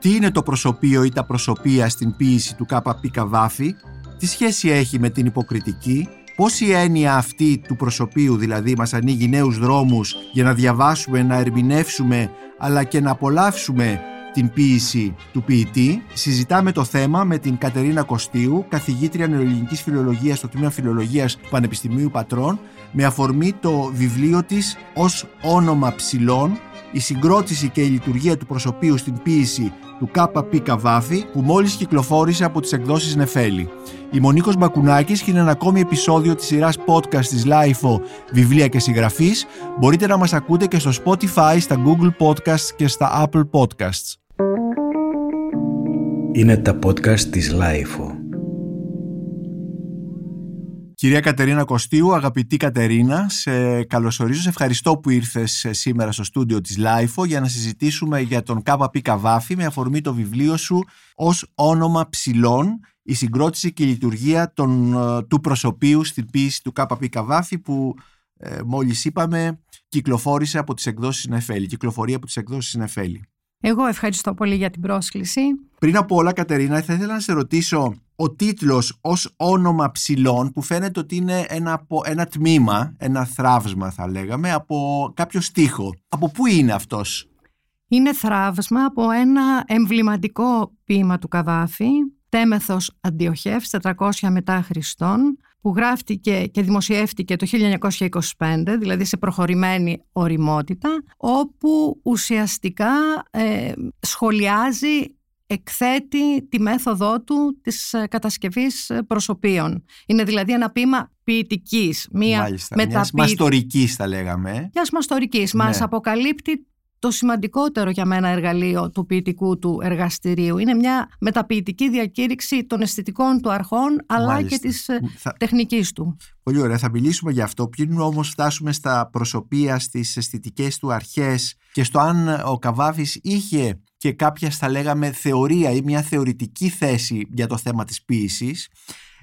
τι είναι το προσωπείο ή τα προσωπία στην ποίηση του ΚΠ Καβάφη, τι σχέση έχει με την υποκριτική, πώς η έννοια αυτή του προσωπείου δηλαδή μας ανοίγει νέους δρόμους για να διαβάσουμε, να ερμηνεύσουμε αλλά και να απολαύσουμε την ποίηση του ποιητή. Συζητάμε το θέμα με την Κατερίνα Κωστίου, καθηγήτρια νεοελληνικής φιλολογίας στο Τμήμα Φιλολογίας του Πανεπιστημίου Πατρών, με αφορμή το βιβλίο της ως όνομα ψηλών, η συγκρότηση και η λειτουργία του προσωπείου στην ποίηση του ΚΠ Καβάφη που μόλις κυκλοφόρησε από τις εκδόσεις Νεφέλη. Η Μονίκος Μπακουνάκης και είναι ένα ακόμη επεισόδιο της σειράς podcast της LIFO Βιβλία και Συγγραφής. Μπορείτε να μας ακούτε και στο Spotify, στα Google Podcasts και στα Apple Podcasts. Είναι τα podcast της LIFO. Κυρία Κατερίνα Κωστίου, αγαπητή Κατερίνα, σε καλωσορίζω. Σε ευχαριστώ που ήρθες σήμερα στο στούντιο της LIFO για να συζητήσουμε για τον ΚΠ Καβάφη με αφορμή το βιβλίο σου ως όνομα ψηλών η συγκρότηση και η λειτουργία των, ε, του προσωπείου στην ποίηση του ΚΠ Καβάφη που ε, μόλις είπαμε κυκλοφόρησε από τις εκδόσεις Νεφέλη, κυκλοφορεί από τις εκδόσεις Νεφέλη. Εγώ ευχαριστώ πολύ για την πρόσκληση. Πριν από όλα Κατερίνα θα ήθελα να σε ρωτήσω ο τίτλος ως όνομα ψηλών που φαίνεται ότι είναι ένα, ένα τμήμα, ένα θράψμα θα λέγαμε από κάποιο στίχο. Από πού είναι αυτός; Είναι θράψμα από ένα εμβληματικό ποίημα του Καβάφη Τέμεθος Αντιοχεύς 400 μετά Χριστόν που γράφτηκε και δημοσιεύτηκε το 1925, δηλαδή σε προχωρημένη οριμότητα, όπου ουσιαστικά ε, σχολιάζει, εκθέτει τη μέθοδό του της ε, κατασκευής προσωπείων. Είναι δηλαδή ένα ποίημα ποιητικής, μία μεταποιητικής. μαστορικής θα λέγαμε. Μιας μαστορικής. Ναι. Μας αποκαλύπτει το σημαντικότερο για μένα εργαλείο του ποιητικού του εργαστηρίου. Είναι μια μεταποιητική διακήρυξη των αισθητικών του αρχών αλλά και της ε, θα... τεχνικής του. Πολύ ωραία. Θα μιλήσουμε για αυτό. Πριν όμως φτάσουμε στα προσωπία, στις αισθητικές του αρχές και στο αν ο Καβάφης είχε και κάποια θα λέγαμε θεωρία ή μια θεωρητική θέση για το θέμα της ποίησης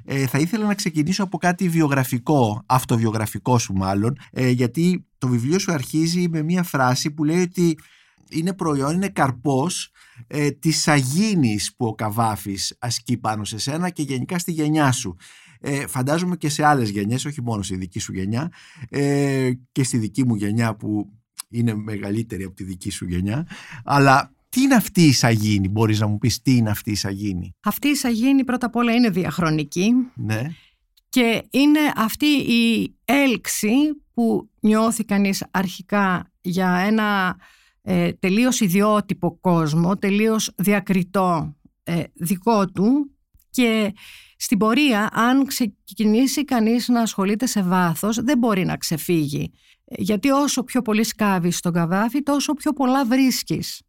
ε, θα ήθελα να ξεκινήσω από κάτι βιογραφικό, αυτοβιογραφικό σου μάλλον, ε, γιατί το βιβλίο σου αρχίζει με μια φράση που λέει ότι είναι προϊόν, είναι καρπός ε, της αγίνης που ο Καβάφης ασκεί πάνω σε σένα και γενικά στη γενιά σου. Ε, φαντάζομαι και σε άλλες γενιές, όχι μόνο στη δική σου γενιά ε, και στη δική μου γενιά που είναι μεγαλύτερη από τη δική σου γενιά αλλά τι είναι αυτή η Σαγίνη, μπορείς να μου πεις τι είναι αυτή η Σαγίνη. Αυτή η Σαγίνη πρώτα απ' όλα είναι διαχρονική. Ναι. Και είναι αυτή η έλξη που νιώθει κανείς αρχικά για ένα ε, τελείως ιδιότυπο κόσμο, τελείως διακριτό ε, δικό του και στην πορεία αν ξεκινήσει κανείς να ασχολείται σε βάθος δεν μπορεί να ξεφύγει γιατί όσο πιο πολύ σκάβεις στον καβάφι τόσο πιο πολλά βρίσκεις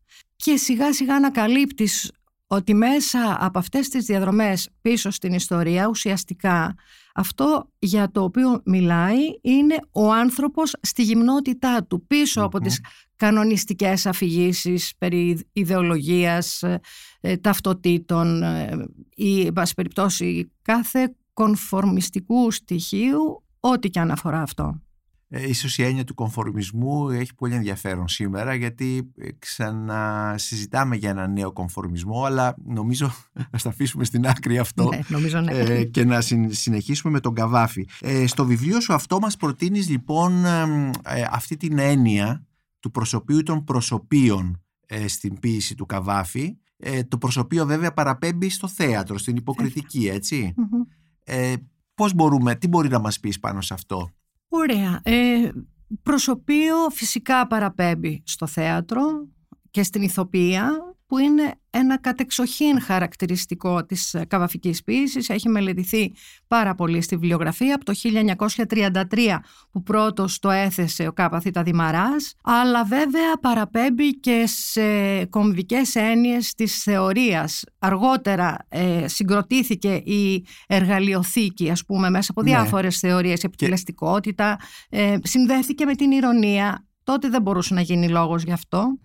και σιγά σιγά ανακαλύπτεις ότι μέσα από αυτές τις διαδρομές πίσω στην ιστορία ουσιαστικά αυτό για το οποίο μιλάει είναι ο άνθρωπος στη γυμνότητά του πισω από τις κανονιστικές αφηγήσεις περί ιδεολογίας, ε, ταυτοτήτων ε, ή εν πάση περιπτώσει κάθε κονφορμιστικού στοιχείου ό,τι και αν αφορά αυτό. Ε, ίσως η έννοια του κομφορμισμού έχει πολύ ενδιαφέρον σήμερα γιατί ε, ξανασυζητάμε για ένα νέο κομφορμισμό αλλά νομίζω να τα αφήσουμε στην άκρη αυτό ναι, νομίζω ναι. ε, και να συνεχίσουμε με τον Καβάφη. Ε, στο βιβλίο σου αυτό μας προτείνεις λοιπόν αυτή την έννοια του προσωπείου των προσωπείων στην ποίηση του Καβάφη. το προσωπείο βέβαια παραπέμπει στο θέατρο, στην υποκριτική, πώς μπορούμε, τι μπορεί να μας πεις πάνω σε αυτό; Ωραία. Ε, προσωπείο φυσικά παραπέμπει στο θέατρο και στην ηθοποιία που είναι ένα κατεξοχήν χαρακτηριστικό της ε, καβαφικής ποίησης. Έχει μελετηθεί πάρα πολύ στη βιβλιογραφία από το 1933 που πρώτος το έθεσε ο Κάπαθητα Δημαράς αλλά βέβαια παραπέμπει και σε κομβικές έννοιες της θεωρίας. Αργότερα ε, συγκροτήθηκε η εργαλειοθήκη ας πούμε μέσα από ναι. διάφορες ναι. θεωρίες, επιτελεστικότητα, ε, συνδέθηκε με την ηρωνία. Τότε δεν μπορούσε να γίνει λόγος γι' αυτό.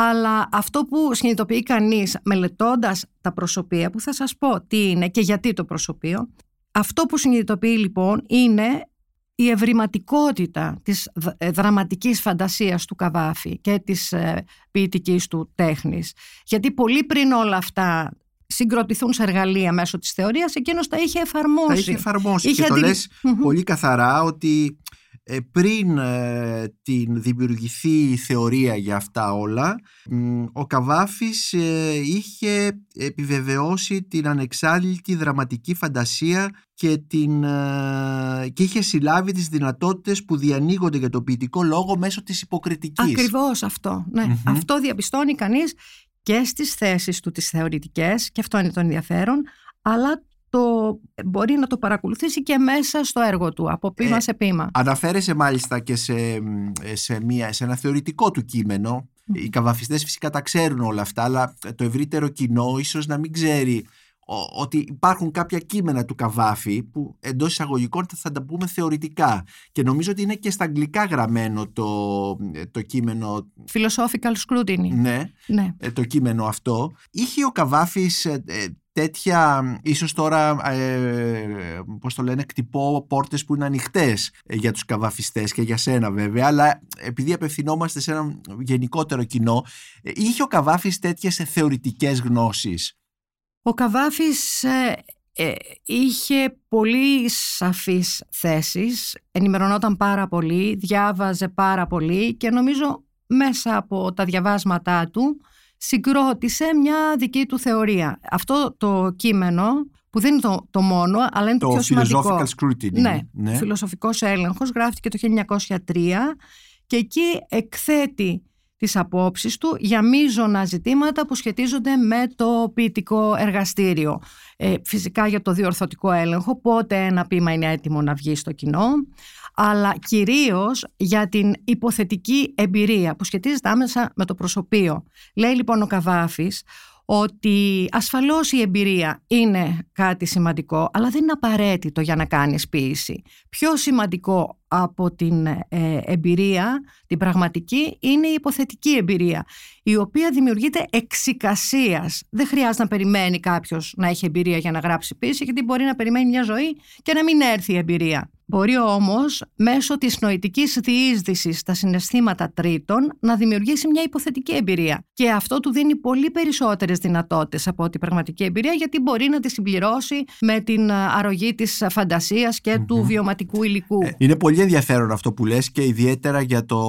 Αλλά αυτό που συνειδητοποιεί κανείς μελετώντας τα προσωπία, που θα σας πω τι είναι και γιατί το προσωπείο, αυτό που συνειδητοποιεί λοιπόν είναι η ευρηματικότητα της ε, δραματικής φαντασίας του Καβάφη και της ε, ποιητικής του τέχνης. Γιατί πολύ πριν όλα αυτά συγκροτηθούν σε εργαλεία μέσω της θεωρίας, εκείνος τα είχε εφαρμόσει. Τα είχε εφαρμόσει είχε και το λες πολύ καθαρά ότι ε, πριν ε, την δημιουργηθεί η θεωρία για αυτά όλα ο Καβάφης ε, είχε επιβεβαιώσει την ανεξάρτητη δραματική φαντασία και, την, και είχε συλλάβει τις δυνατότητες που διανοίγονται για το ποιητικό λόγο μέσω της υποκριτικής. Ακριβώς αυτό. Ναι. Αυτό διαπιστώνει κανείς και στις θέσεις του τις θεωρητικές και αυτό είναι το ενδιαφέρον αλλά το μπορεί να το παρακολουθήσει και μέσα στο έργο του, από πείμα ε, σε πείμα. Αναφέρεσαι μάλιστα και σε, σε, μια, σε ένα θεωρητικό του κείμενο. Οι καβαφιστές φυσικά τα ξέρουν όλα αυτά, αλλά το ευρύτερο κοινό ίσως να μην ξέρει ότι υπάρχουν κάποια κείμενα του Καβάφη που εντός εισαγωγικών θα τα πούμε θεωρητικά και νομίζω ότι είναι και στα αγγλικά γραμμένο το, το κείμενο Philosophical Scrutiny ναι, ναι. Ε, το κείμενο αυτό είχε ο Καβάφης ε, τέτοια, ίσως τώρα, ε, πώς το λένε, κτυπώ πόρτες που είναι ανοιχτές για τους καβαφιστές και για σένα βέβαια, αλλά επειδή απευθυνόμαστε σε ένα γενικότερο κοινό, είχε ο Καβάφης τέτοιες θεωρητικές γνώσεις; Ο Καβάφης ε, ε, είχε πολύ σαφείς θέσεις, ενημερωνόταν πάρα πολύ, διάβαζε πάρα πολύ και νομίζω μέσα από τα διαβάσματά του συγκρότησε μια δική του θεωρία. Αυτό το κείμενο που δεν είναι το, το μόνο, αλλά είναι το, το πιο σημαντικό. Philosophical scrutiny. Ναι, ναι. φιλοσοφικός έλεγχος, γράφτηκε το 1903 και εκεί εκθέτει τις απόψεις του για μείζωνα ζητήματα που σχετίζονται με το ποιητικό εργαστήριο. Ε, φυσικά για το διορθωτικό έλεγχο, πότε ένα ποίημα είναι έτοιμο να βγει στο κοινό, αλλά κυρίως για την υποθετική εμπειρία που σχετίζεται άμεσα με το προσωπείο. Λέει λοιπόν ο Καβάφης ότι ασφαλώς η εμπειρία είναι κάτι σημαντικό, αλλά δεν είναι απαραίτητο για να κάνεις ποίηση. Πιο σημαντικό από την ε, εμπειρία, την πραγματική, είναι η υποθετική εμπειρία, η οποία δημιουργείται εξικασίας. Δεν χρειάζεται να περιμένει κάποιος να έχει εμπειρία για να γράψει ποίηση, γιατί μπορεί να περιμένει μια ζωή και να μην έρθει η εμπειρία. Μπορεί όμως μέσω της νοητικής διείσδυσης στα συναισθήματα τρίτων να δημιουργήσει μια υποθετική εμπειρία. Και αυτό του δίνει πολύ περισσότερες δυνατότητες από την πραγματική εμπειρία γιατί μπορεί να τη συμπληρώσει με την αρρωγή της φαντασίας και του βιωματικού υλικού. Ε, είναι πολύ ενδιαφέρον αυτό που λες και ιδιαίτερα για το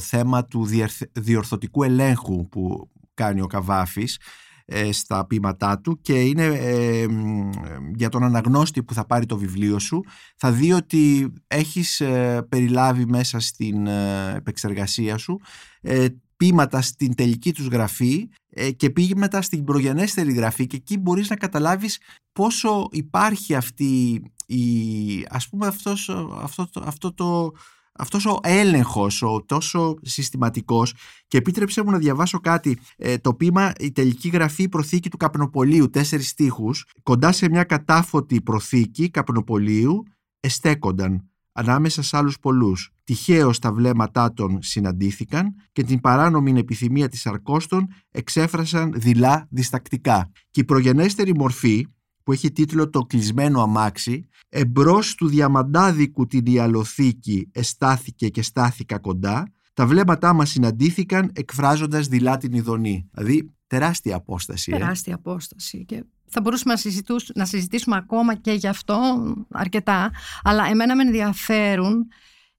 θέμα του διορθωτικού ελέγχου που κάνει ο Καβάφης ε, στα ποίηματά του και είναι ε, για τον αναγνώστη που θα πάρει το βιβλίο σου θα δει ότι έχεις ε, περιλάβει μέσα στην επεξεργασία σου ποίηματα στην τελική τους γραφή και πήγε μετά στην προγενέστερη γραφή και εκεί μπορείς να καταλάβεις πόσο υπάρχει αυτή η, ας πούμε αυτός, αυτό, αυτό το αυτός ο έλεγχος, ο τόσο συστηματικός και επίτρεψέ μου να διαβάσω κάτι ε, το πείμα η τελική γραφή προθήκη του καπνοπολίου τέσσερις στίχους κοντά σε μια κατάφωτη προθήκη καπνοπολίου εστέκονταν ανάμεσα σε άλλους πολλούς. Τυχαίως τα βλέμματά των συναντήθηκαν και την παράνομη επιθυμία της αρκώστων εξέφρασαν δειλά διστακτικά. Και η προγενέστερη μορφή που έχει τίτλο «Το κλεισμένο αμάξι» εμπρός του διαμαντάδικου την ιαλοθήκη εστάθηκε και στάθηκα κοντά τα βλέμματά μας συναντήθηκαν εκφράζοντας δειλά την ειδονή. Δηλαδή τεράστια απόσταση. Ε. Τεράστια απόσταση και θα μπορούσαμε να, να συζητήσουμε ακόμα και γι' αυτό αρκετά αλλά εμένα με ενδιαφέρουν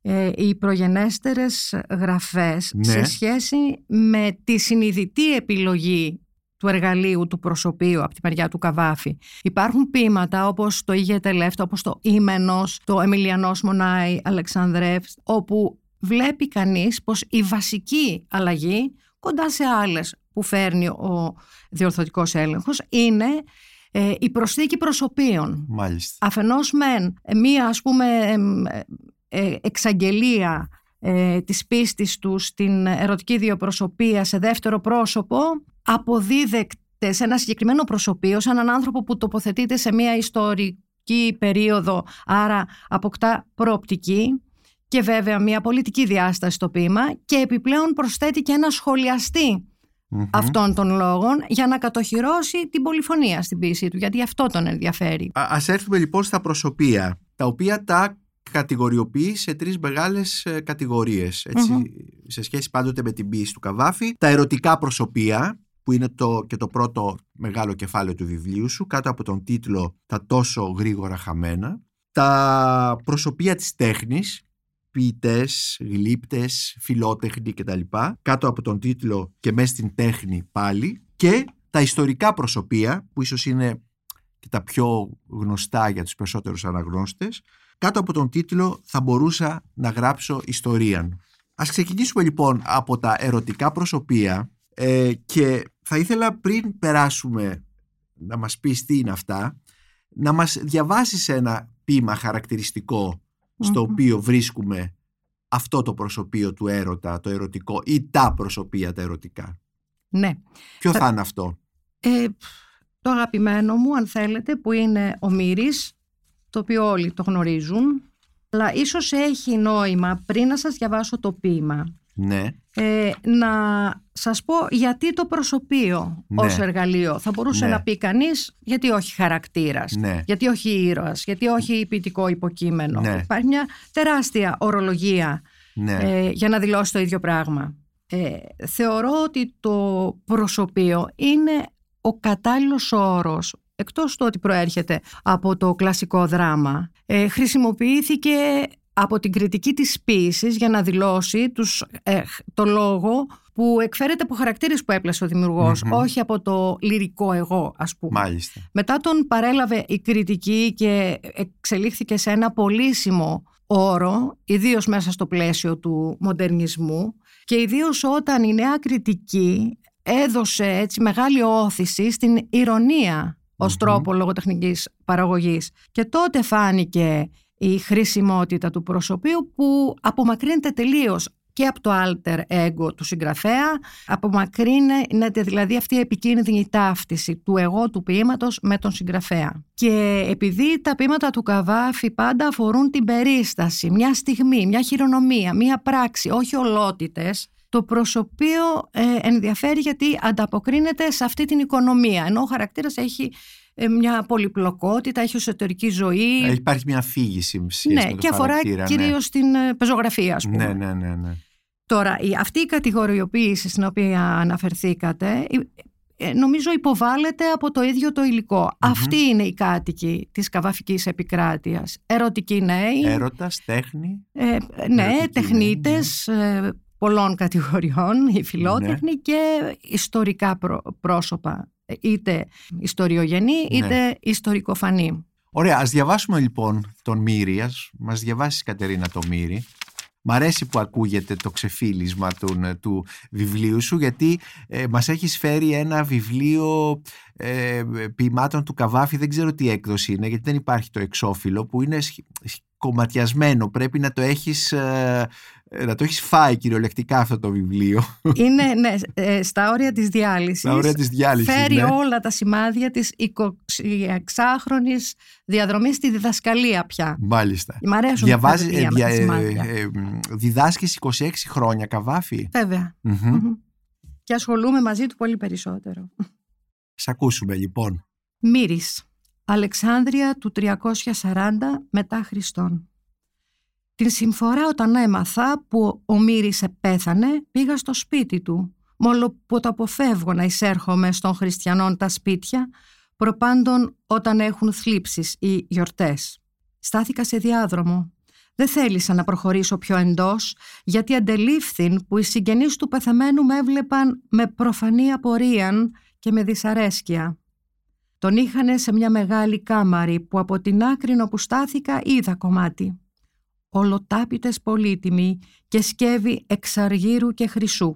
ε, οι προγενέστερες γραφές ναι. σε σχέση με τη συνειδητή επιλογή του εργαλείου, του προσωπείου από τη μεριά του Καβάφη. Υπάρχουν ποίηματα όπως το Ήγε Τελεύτα, όπως το Ήμενος, το Εμιλιανός Μονάη Αλεξανδρεύ, όπου βλέπει κανείς πως η βασική αλλαγή κοντά σε άλλες που φέρνει ο διορθωτικός έλεγχος είναι ε, η προσθήκη προσωπείων. Μάλιστα. Αφενός μεν μία ας πούμε ε, εξαγγελία ε, της πίστης τους στην ερωτική διοπροσωπία σε δεύτερο πρόσωπο αποδίδεκτε σε ένα συγκεκριμένο προσωπείο, σε έναν άνθρωπο που τοποθετείται σε μια ιστορική περίοδο, άρα αποκτά προοπτική και βέβαια μια πολιτική διάσταση στο ποίημα και επιπλέον προσθέτει και ένα σχολιαστή αυτών των λόγων για να κατοχυρώσει την πολυφωνία στην ποίησή του, γιατί αυτό τον ενδιαφέρει. Α ας έρθουμε λοιπόν στα προσωπία, τα οποία τα κατηγοριοποιεί σε τρεις μεγάλες ε, κατηγορίες σε σχέση πάντοτε με την ποίηση του Καβάφη. Τα ερωτικά προσωπία που είναι το, και το πρώτο μεγάλο κεφάλαιο του βιβλίου σου κάτω από τον τίτλο «Τα τόσο γρήγορα χαμένα». Τα προσωπία της τέχνης, ποιητές, γλύπτες, φιλότεχνοι κτλ. Κάτω από τον τίτλο «Και μέσα στην τέχνη πάλι». Και τα ιστορικά προσωπία που ίσως είναι και τα πιο γνωστά για τους περισσότερους αναγνώστες κάτω από τον τίτλο «Θα μπορούσα να γράψω ιστορία». Ας ξεκινήσουμε λοιπόν από τα ερωτικά προσωπία ε, και θα ήθελα πριν περάσουμε να μας πεις τι είναι αυτά να μας διαβάσεις ένα ποίημα στο οποίο βρίσκουμε αυτό το προσωπείο του έρωτα, το ερωτικό ή τα προσωπία τα ερωτικά. Ναι. Ποιο θα, είναι αυτό; Ε, το αγαπημένο μου αν θέλετε που είναι ο Μύρης το οποίο όλοι το γνωρίζουν αλλά ίσως έχει νόημα πριν να σας διαβάσω το ποίημα ναι. Ε, να σας πω γιατί το προσωπείο ναι. ως εργαλείο θα μπορούσε ναι. να πει κανείς γιατί όχι χαρακτήρας, ναι. γιατί όχι ήρωας, γιατί όχι ποιητικό υποκείμενο. Ναι. Υπάρχει μια τεράστια ορολογία Ναι. ε, για να δηλώσει το ίδιο πράγμα. Ε, θεωρώ ότι το προσωπείο είναι ο κατάλληλος όρος εκτός του ότι προέρχεται από το κλασικό δράμα ε, χρησιμοποιήθηκε από την κριτική της ποίησης για να δηλώσει τους, ε, το λόγο που εκφέρεται από χαρακτήρες που έπλασε ο δημιουργος όχι από το λυρικό εγώ ας πούμε. Μάλιστα. Μετά τον παρέλαβε η κριτική και εξελίχθηκε σε ένα πολύσιμο όρο, ιδίως μέσα στο πλαίσιο του μοντερνισμού και ιδίως όταν η νέα κριτική έδωσε έτσι μεγάλη όθηση στην ηρωνία ως τρόπο λογοτεχνικής παραγωγής. Και τότε φάνηκε η χρησιμότητα του προσωπείου που απομακρύνεται τελείως και από το alter ego του συγγραφέα, απομακρύνεται δηλαδή αυτή η επικίνδυνη ταύτιση του εγώ του ποίηματος με τον συγγραφέα. Και επειδή τα ποίηματα του Καβάφη πάντα αφορούν την περίσταση, μια στιγμή, μια χειρονομία, μια πράξη, όχι ολότητες, το προσωπείο ε, ενδιαφέρει γιατί ανταποκρίνεται σε αυτή την οικονομία, ενώ ο χαρακτήρας έχει ε, μια πολυπλοκότητα, έχει εσωτερική ζωή. Ε, Υπάρχει μια αφήγηση σχέση ναι, με το και αφορά χαρακτήρα, ναι. κυρίως την ε, πεζογραφία, ας πούμε. Ναι, ναι, ναι, ναι. Τώρα, η, αυτή η κατηγοριοποίηση στην οποία αναφερθήκατε, ε, ε, νομίζω υποβάλλεται από το ίδιο το υλικο Αυτή είναι η κάτοικη της καβαφικής επικράτειας. Ερωτικοί νέοι. Έρωτας, τέχνη. Ε, ναι, Ερωτικοί τεχνίτες ε, πολλών κατηγοριών, οι φιλότεχνοι Ναι. και ιστορικά πρό- πρόσωπα. Ε, Είτε ιστοριογενή, Ναι. είτε ιστορικοφανή. Ωραία, ας διαβάσουμε λοιπόν τον Μύρη, ας μας διαβάσεις Κατερίνα το Μύρη. Μ' αρέσει που ακούγεται το ξεφύλισμα του, του βιβλίου σου γιατί ε, μας έχεις φέρει ένα βιβλίο ε, ποιημάτων του Καβάφη, δεν ξέρω τι έκδοση είναι γιατί δεν υπάρχει το εξώφυλλο που είναι σχ- σχ- κομματιασμένο, πρέπει να το έχεις, ε, ε, να το έχεις φάει κυριολεκτικά αυτό το βιβλίο. Είναι ναι, ε, στα όρια της διάλυσης. Στα όρια της διάλυσης, Φέρει ναι. όλα τα σημάδια της 26χρονης διαδρομής στη διδασκαλία πια. Μάλιστα. Μ' αρέσουν Διαβάζεις, τα βιβλία με δια- τα ε, σημάδια. ε, ε, διδάσκεις 26 χρόνια Καβάφη. Βέβαια. Μμμ. Μμμ. Και ασχολούμαι μαζί του πολύ περισσότερο. Σ' ακούσουμε λοιπόν. Μύρης, Αλεξάνδρεια του 340 μετά Χριστόν. Την συμφορά όταν έμαθα που ο Μύρης επέθανε, πήγα στο σπίτι του, μόλο που το αποφεύγω να εισέρχομαι στον χριστιανών τα σπίτια, προπάντων όταν έχουν θλίψεις ή γιορτές. Στάθηκα σε διάδρομο. Δεν θέλησα να προχωρήσω πιο εντός, γιατί αντελήφθην που οι συγγενείς του πεθαμένου με έβλεπαν με προφανή απορία και με δυσαρέσκεια. Τον είχανε σε μια μεγάλη κάμαρη που από την άκρη όπου στάθηκα είδα κομμάτι. Ολοτάπητες πολύτιμοι και σκεύη εξαργύρου και χρυσού.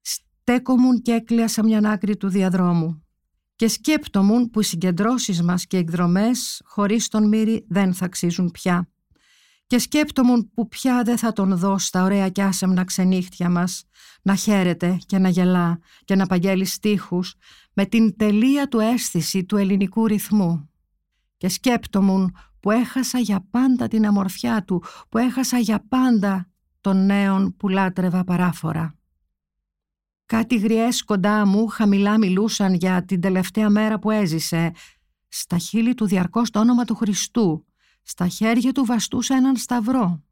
Στέκομουν και έκλαια σε μια άκρη του διαδρόμου. Και σκέπτομουν που οι συγκεντρώσεις μας και εκδρομές χωρίς τον Μύρη δεν θα αξίζουν πια. Και σκέπτομουν που πια δεν θα τον δω στα ωραία κι άσεμνα ξενύχτια μας να χαίρεται και να γελά και να παγγέλει στίχους με την τελεία του αίσθηση του ελληνικού ρυθμού. Και σκέπτομουν που έχασα για πάντα την αμορφιά του, που έχασα για πάντα τον νέον που λάτρευα παράφορα. Κάτι γριές κοντά μου χαμηλά μιλούσαν για την τελευταία μέρα που έζησε. Στα χείλη του διαρκώς το όνομα του Χριστού. Στα χέρια του βαστούσε έναν σταυρό.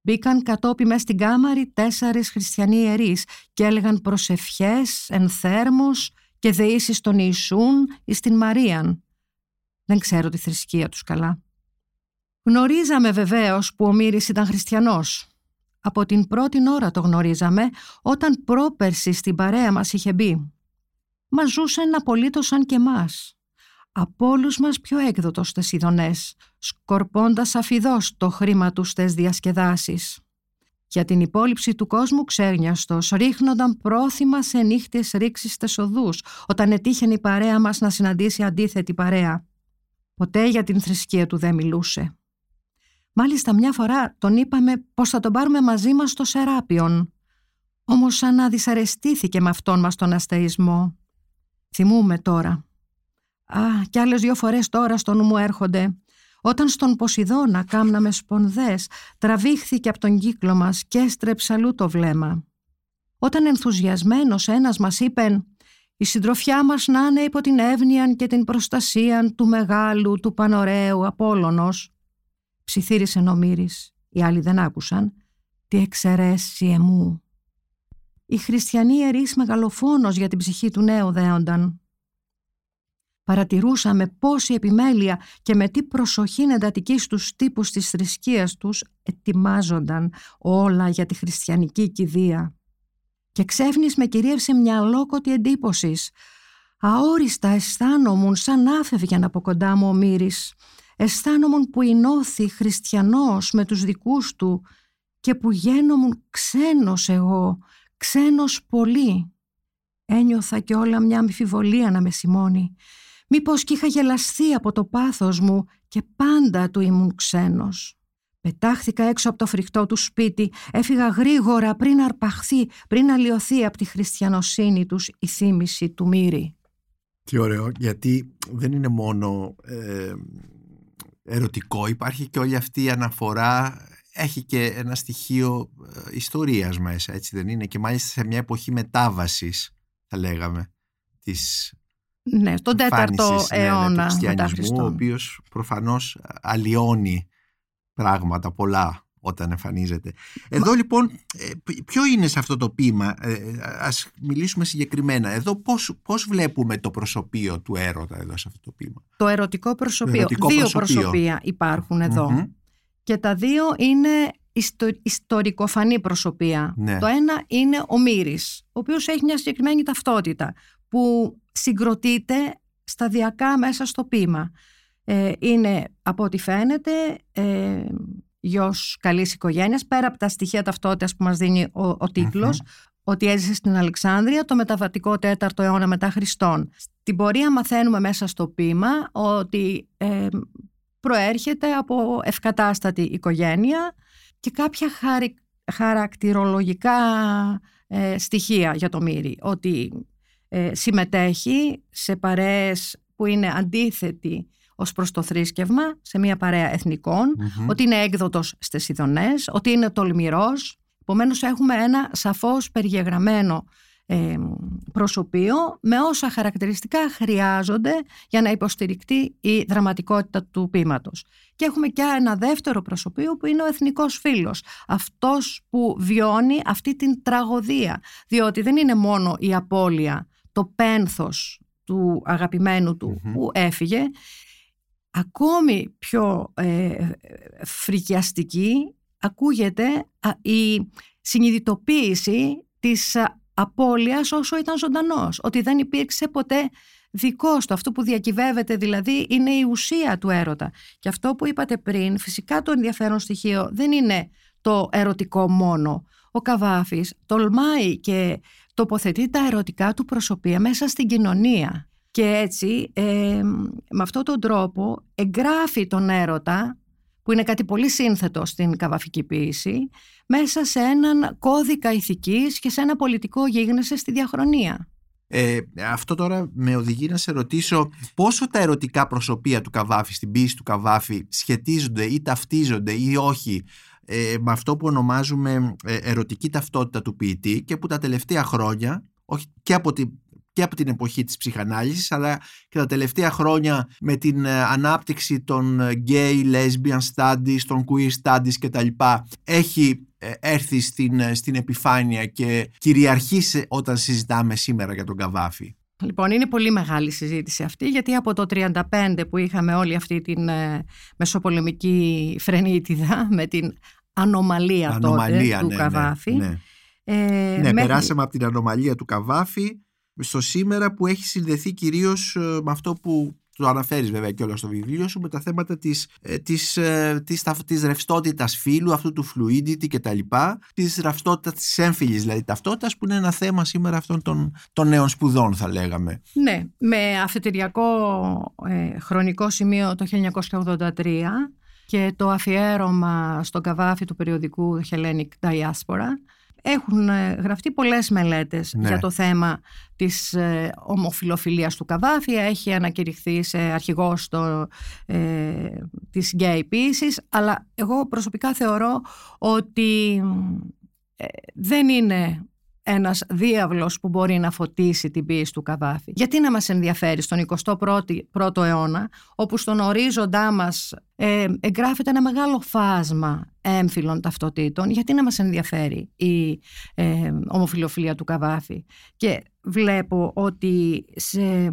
Μπήκαν κατόπι μες στην κάμαρη τέσσερις χριστιανοί ιερείς και έλεγαν προσευχές, ενθέρμος και δεήσεις στον Ιησούν ή στην Μαρίαν. Δεν ξέρω τη θρησκεία τους καλά. Γνωρίζαμε βεβαίως που ο Μύρης ήταν χριστιανός. Από την πρώτη ώρα το γνωρίζαμε όταν πρόπερση στην παρέα μας είχε μπει. Μας ζούσαν απολύτως σαν και μας. Από όλους μας πιο έκδοτος στις ειδονές, σκορπώντας αφιδώς το χρήμα τους στις διασκεδάσεις. Για την υπόλοιψη του κόσμου ξέρνιαστος ρίχνονταν πρόθυμα σε νύχτες ρήξεις στις οδούς, όταν ετύχαινε η παρέα μας να συναντήσει αντίθετη παρέα. Ποτέ για την θρησκεία του δεν μιλούσε. Μάλιστα μια φορά τον είπαμε πως θα τον πάρουμε μαζί μας στο Σεράπιον. Όμως σαν να δυσαρεστήθηκε με αυτόν μας τον αστεϊσμό. Θυμούμε τώρα. Α, κι άλλες δύο φορές τώρα στο νου μου έρχονται. Όταν στον Ποσειδώνα κάμναμε σπονδές, τραβήχθηκε από τον κύκλο μας και έστρεψε αλλού το βλέμμα. Όταν ενθουσιασμένος ένας μας είπε «Η συντροφιά μας να είναι υπό την εύνοια και την προστασία του μεγάλου, του πανωραίου Απόλλωνος», ψιθύρισε νομήρης, οι άλλοι δεν άκουσαν, «Τι εξαιρέσει εμού». Οι χριστιανοί ιερείς μεγαλοφόνος για την ψυχή του νέου δέονταν. Παρατηρούσαμε πόση επιμέλεια και με τι προσοχή εντατική στους τύπους της θρησκείας τους ετοιμάζονταν όλα για τη χριστιανική κηδεία. Και ξέφνης με κυρίευσε μια αλόκοτη εντύπωσης. Αόριστα αισθάνομουν σαν άφευγαν από κοντά μου ο Μύρης. Αισθάνομουν που ενώθη χριστιανός με τους δικούς του και που γένομουν ξένος εγώ, ξένος πολύ. Ένιωθα και όλα μια αμφιβολία να με σημώνει. Μήπως κι είχα γελαστεί από το πάθος μου και πάντα του ήμουν ξένος. Πετάχθηκα έξω από το φρικτό του σπίτι, έφυγα γρήγορα πριν αρπαχθεί, πριν αλλοιωθεί από τη χριστιανοσύνη τους η θύμηση του μύρη. Τι ωραίο, γιατί δεν είναι μόνο ε, ερωτικό, υπάρχει και όλη αυτή η αναφορά, έχει και ένα στοιχείο ε, ιστορίας μέσα, έτσι δεν είναι, και μάλιστα σε μια εποχή μετάβασης, θα λέγαμε, της ναι, στον τέταρτο ναι, ναι, αιώνα του μετά ο οποίος προφανώς αλλοιώνει πράγματα πολλά όταν εμφανίζεται. Εδώ λοιπόν, ε, ποιο είναι σε αυτό το ποίημα, ε, ας μιλήσουμε συγκεκριμένα. Εδώ πώς, πώς βλέπουμε το προσωπείο του έρωτα εδώ σε αυτό το ποίημα; Το ερωτικό προσωπείο. δύο προσωπία υπάρχουν Και τα δύο είναι ιστο, ιστορικοφανή προσωπία. Ναι. Το ένα είναι ο Μύρης, ο οποίος έχει μια συγκεκριμένη ταυτότητα που συγκροτείται σταδιακά μέσα στο πείμα. Ε, είναι από ό,τι φαίνεται ε, γιος καλής οικογένειας πέρα από τα στοιχεία ταυτότητας που μας δίνει ο, ο τιτλος ότι έζησε στην Αλεξάνδρεια το μεταβατικό τέταρτο αιώνα μετά Χριστόν. Στην πορεία μαθαίνουμε μέσα στο πείμα ότι ε, προέρχεται από ευκατάστατη οικογένεια και κάποια χαρακτηρολογικά ε, στοιχεία για το Μύρι. Ότι ε, συμμετέχει σε παρέες που είναι αντίθετοι ως προς το θρήσκευμα, σε μια παρέα ότι είναι έκδοτος στις ειδονές, ότι είναι τολμηρός. Επομένως έχουμε ένα σαφώς περιγεγραμμένο ε, προσωπείο με όσα χαρακτηριστικά χρειάζονται για να υποστηρικτεί η δραματικότητα του πείματος. Και έχουμε και ένα δεύτερο προσωπείο που είναι ο εθνικός φίλος. Αυτός που βιώνει αυτή την τραγωδία. Διότι δεν είναι μόνο η απώλεια το πένθος του αγαπημένου του που έφυγε ακόμη πιο ε, φρικιαστική ακούγεται η συνειδητοποίηση της απώλειας όσο ήταν ζωντανός ότι δεν υπήρξε ποτέ δικός του. Αυτό που διακυβεύεται δηλαδή είναι η ουσία του έρωτα. Και αυτό που είπατε πριν φυσικά το ενδιαφέρον στοιχείο δεν είναι το ερωτικό μόνο. Ο Καβάφης τολμάει και τοποθετεί τα ερωτικά του προσωπία μέσα στην κοινωνία και έτσι ε, με αυτόν τον τρόπο εγγράφει τον έρωτα που είναι κάτι πολύ σύνθετο στην καβαφική ποίηση μέσα σε έναν κώδικα ηθικής και σε ένα πολιτικό γίγνεσθε στη διαχρονία. Ε, αυτό τώρα με οδηγεί να σε ρωτήσω πόσο τα ερωτικά προσωπία του Καβάφη στην ποίηση του Καβάφη σχετίζονται ή ταυτίζονται ή όχι ε, με αυτό που ονομάζουμε ε, ερωτική ταυτότητα του ποιητή και που τα τελευταία χρόνια, όχι και από την και από την εποχή της ψυχανάλυσης αλλά και τα τελευταία χρόνια με την ε, ανάπτυξη των ε, gay, lesbian studies, των queer studies κτλ. έχει ε, έρθει στην, στην επιφάνεια και κυριαρχήσει όταν συζητάμε σήμερα για τον Καβάφη. Λοιπόν, είναι πολύ μεγάλη συζήτηση αυτή, γιατί από το 1935 που είχαμε όλη αυτή την μεσοπολεμική φρενίτιδα με την ανομαλία, ανομαλία τότε του ναι, Καβάφη. Ναι, ναι. Ε, ναι περάσαμε από την ανομαλία του Καβάφη στο σήμερα που έχει συνδεθεί κυρίως ε, με αυτό που το αναφέρεις βέβαια και όλα στο βιβλίο σου με τα θέματα της, ε, της, ε, της, της ρευστότητας φύλου, αυτού του fluidity και τα λοιπά, της ρευστότητας της έμφυλης δηλαδή ταυτότητας που είναι ένα θέμα σήμερα αυτών των, των νέων σπουδών θα λέγαμε. Ναι, με αφετηριακό χρονικό σημείο το 1983 και το αφιέρωμα στον καβάφι του περιοδικού Hellenic Diaspora έχουν ε, γραφτεί πολλές μελέτες ναι. για το θέμα της ε, ομοφιλοφιλίας του Καβάφη. Έχει ανακηρυχθεί σε αρχηγός το, ε, της γκέι αλλά εγώ προσωπικά θεωρώ ότι ε, δεν είναι ένας διάβλος που μπορεί να φωτίσει την πίεση του Καβάφη. Γιατί να μας ενδιαφέρει στον 21ο αιώνα, όπου στον ορίζοντά μας ε, εγγράφεται ένα μεγάλο φάσμα έμφυλων ταυτοτήτων, γιατί να μας ενδιαφέρει η ε, ομοφιλοφιλία του Καβάφη. Και βλέπω ότι σε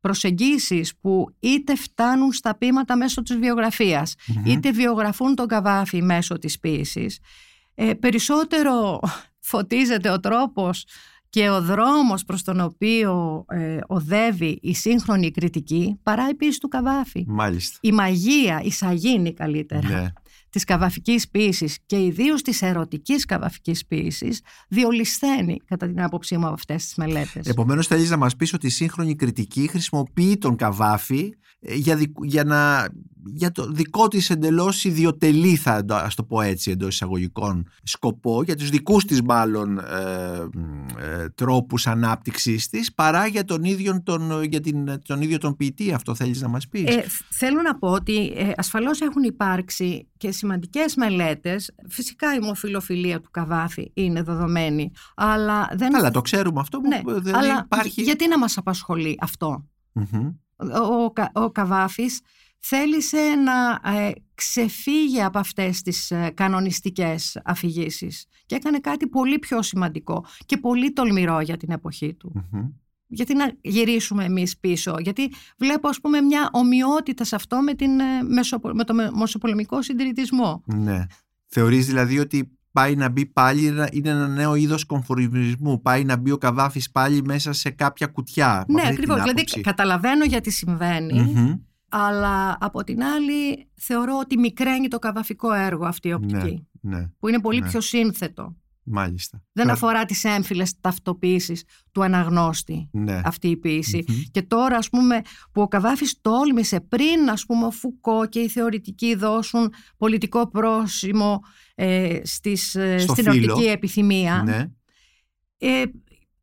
προσεγγίσεις που είτε φτάνουν στα πείματα μέσω της βιογραφιας είτε βιογραφούν τον Καβάφη μέσω της ποίησης, ε, περισσότερο φωτίζεται ο τρόπος και ο δρόμος προς τον οποίο ε, οδεύει η σύγχρονη κριτική παρά η πίεση του Καβάφη. Μάλιστα. Η μαγεία, η σαγίνη καλύτερα. Ναι. Της καβαφικής ποίησης και ιδίως της ερωτικής καβαφικής ποίησης διολυσθένει κατά την άποψή μου από αυτές τις μελέτες. Επομένως θέλεις να μας πεις ότι η σύγχρονη κριτική χρησιμοποιεί τον καβάφη ε, για, για, να, για το δικό της εντελώς ιδιωτελή θα ας το πω έτσι εντός εισαγωγικών σκοπό για τους δικούς της μάλλον ε, ε, τρόπους ανάπτυξης της παρά για τον ίδιο τον, για την, τον ίδιο τον ποιητή. Αυτό θέλεις να μας πεις; Ε, Θέλω να πω ότι ε, ασφαλώς έχουν υπάρξει και σημαντικές μελέτες. Φυσικά η ομοφιλοφιλία του Καβάφη είναι δεδομένη αλλά δεν... Καλά το ξέρουμε αυτό που ναι, δεν αλλά υπάρχει. γιατί να μας απασχολεί ο, ο Καβάφης θέλησε να ε, ξεφύγει από αυτές τις ε, κανονιστικές αφηγήσεις και έκανε κάτι πολύ πιο σημαντικό και πολύ τολμηρό για την εποχή του. Γιατί να γυρίσουμε εμείς πίσω, γιατί βλέπω ας πούμε μια ομοιότητα σε αυτό με, την, ε, με το μεσοπολεμικό συντηρητισμό. Ναι. Θεωρείς δηλαδή ότι πάει να μπει πάλι, είναι ένα νέο είδος κομφορμισμού. Πάει να μπει ο καβάφης πάλι μέσα σε κάποια κουτιά. Ναι, ακριβώς. Δηλαδή, καταλαβαίνω γιατί αλλά από την άλλη θεωρώ ότι μικραίνει το καβαφικό έργο αυτή η οπτική. Ναι, ναι, που είναι πολύ ναι. πιο σύνθετο. Μάλιστα. Δεν αφορά τις έμφυλες ταυτοποίησεις του αναγνώστη ναι. αυτή η ποιηση Και τώρα ας πούμε που ο Καβάφης τόλμησε πριν ας πούμε ο Φουκώ και οι θεωρητικοί δώσουν πολιτικό πρόσημο ε, στις, ε, στην οπτική επιθυμία. Ναι. Ε,